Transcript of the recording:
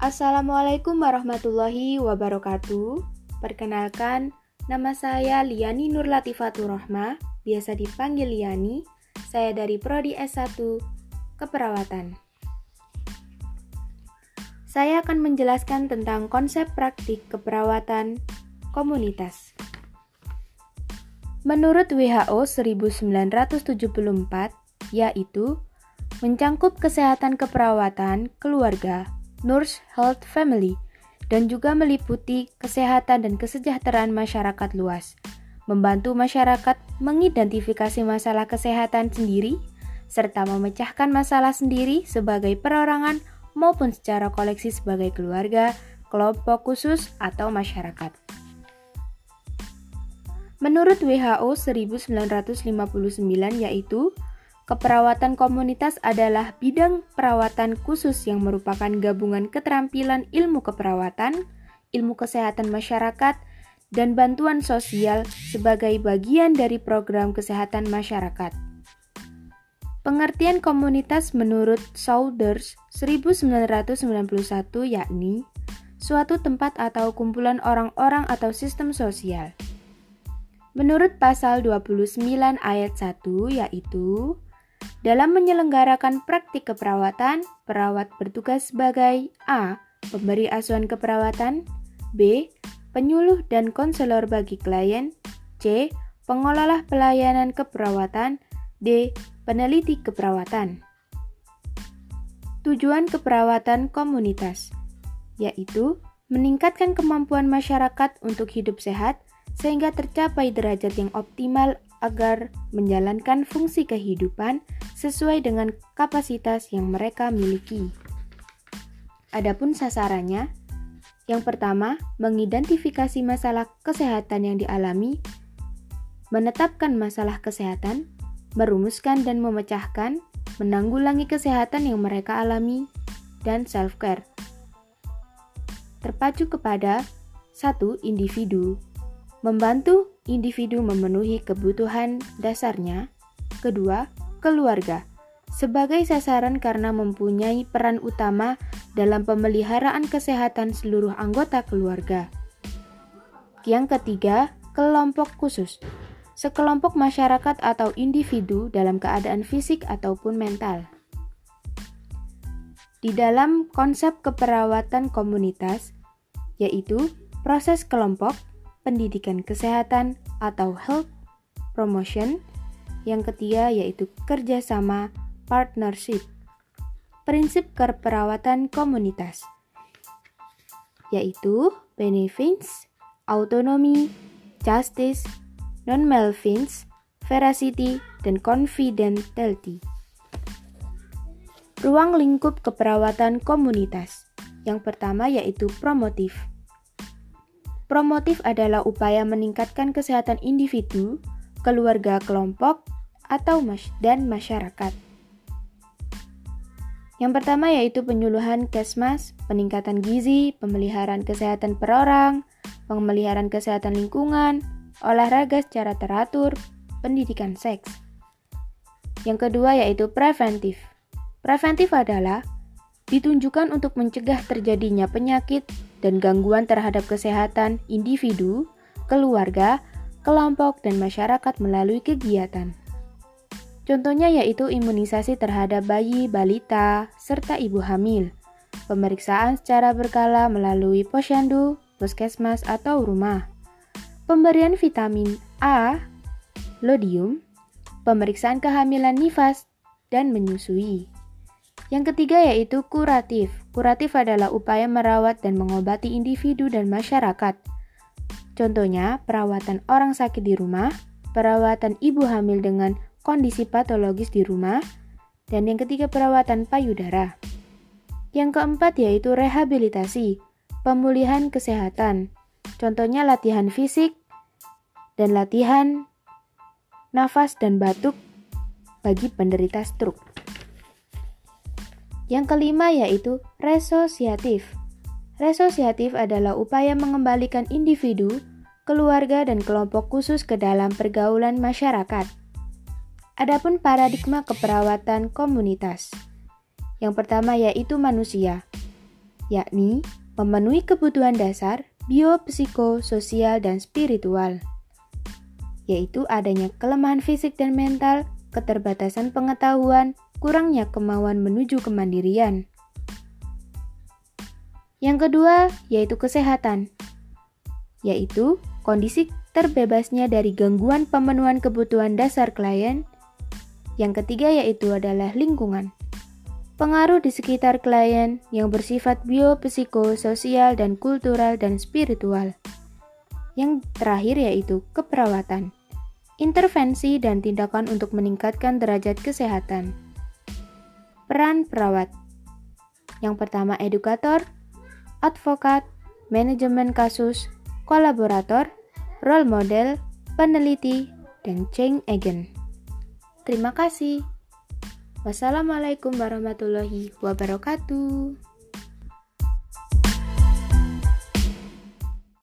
Assalamualaikum warahmatullahi wabarakatuh. Perkenalkan, nama saya Liani Nur Latifatur Rohma, biasa dipanggil Liani. Saya dari Prodi S1 Keperawatan. Saya akan menjelaskan tentang konsep praktik keperawatan komunitas. Menurut WHO 1974, yaitu mencangkup kesehatan keperawatan keluarga Nurse Health Family, dan juga meliputi kesehatan dan kesejahteraan masyarakat luas, membantu masyarakat mengidentifikasi masalah kesehatan sendiri, serta memecahkan masalah sendiri sebagai perorangan maupun secara koleksi sebagai keluarga, kelompok khusus, atau masyarakat. Menurut WHO 1959 yaitu Keperawatan komunitas adalah bidang perawatan khusus yang merupakan gabungan keterampilan ilmu keperawatan, ilmu kesehatan masyarakat, dan bantuan sosial sebagai bagian dari program kesehatan masyarakat. Pengertian komunitas menurut Saunders 1991 yakni suatu tempat atau kumpulan orang-orang atau sistem sosial. Menurut pasal 29 ayat 1 yaitu dalam menyelenggarakan praktik keperawatan, perawat bertugas sebagai A. Pemberi asuhan keperawatan B. Penyuluh dan konselor bagi klien C. Pengelola pelayanan keperawatan D. Peneliti keperawatan Tujuan keperawatan komunitas yaitu meningkatkan kemampuan masyarakat untuk hidup sehat sehingga tercapai derajat yang optimal agar menjalankan fungsi kehidupan sesuai dengan kapasitas yang mereka miliki. Adapun sasarannya, yang pertama, mengidentifikasi masalah kesehatan yang dialami, menetapkan masalah kesehatan, merumuskan dan memecahkan, menanggulangi kesehatan yang mereka alami, dan self-care. Terpacu kepada satu individu membantu individu memenuhi kebutuhan dasarnya. Kedua, keluarga sebagai sasaran karena mempunyai peran utama dalam pemeliharaan kesehatan seluruh anggota keluarga. Yang ketiga, kelompok khusus. Sekelompok masyarakat atau individu dalam keadaan fisik ataupun mental. Di dalam konsep keperawatan komunitas, yaitu proses kelompok pendidikan kesehatan atau health promotion. Yang ketiga yaitu kerjasama partnership. Prinsip keperawatan komunitas yaitu benefits, autonomy, justice, non-malfeasance, veracity, dan confidentiality. Ruang lingkup keperawatan komunitas. Yang pertama yaitu promotif. Promotif adalah upaya meningkatkan kesehatan individu, keluarga, kelompok, atau mas dan masyarakat. Yang pertama yaitu penyuluhan kesmas, peningkatan gizi, pemeliharaan kesehatan per orang, pemeliharaan kesehatan lingkungan, olahraga secara teratur, pendidikan seks. Yang kedua yaitu preventif. Preventif adalah ditunjukkan untuk mencegah terjadinya penyakit dan gangguan terhadap kesehatan individu, keluarga, kelompok, dan masyarakat melalui kegiatan. Contohnya yaitu imunisasi terhadap bayi, balita, serta ibu hamil, pemeriksaan secara berkala melalui posyandu, puskesmas, atau rumah, pemberian vitamin A, lodium, pemeriksaan kehamilan nifas, dan menyusui. Yang ketiga yaitu kuratif. Kuratif adalah upaya merawat dan mengobati individu dan masyarakat. Contohnya, perawatan orang sakit di rumah, perawatan ibu hamil dengan kondisi patologis di rumah, dan yang ketiga perawatan payudara. Yang keempat yaitu rehabilitasi, pemulihan kesehatan. Contohnya latihan fisik dan latihan nafas dan batuk bagi penderita stroke. Yang kelima yaitu resosiatif. Resosiatif adalah upaya mengembalikan individu, keluarga, dan kelompok khusus ke dalam pergaulan masyarakat. Adapun paradigma keperawatan komunitas. Yang pertama yaitu manusia. yakni memenuhi kebutuhan dasar biopsikososial dan spiritual, yaitu adanya kelemahan fisik dan mental, keterbatasan pengetahuan, kurangnya kemauan menuju kemandirian. Yang kedua, yaitu kesehatan, yaitu kondisi terbebasnya dari gangguan pemenuhan kebutuhan dasar klien. Yang ketiga, yaitu adalah lingkungan pengaruh di sekitar klien yang bersifat biopsikososial dan kultural dan spiritual. Yang terakhir yaitu keperawatan, intervensi dan tindakan untuk meningkatkan derajat kesehatan. Peran perawat yang pertama edukator, advokat, manajemen kasus, kolaborator, role model, peneliti, dan change agent. Terima kasih. Wassalamualaikum warahmatullahi wabarakatuh.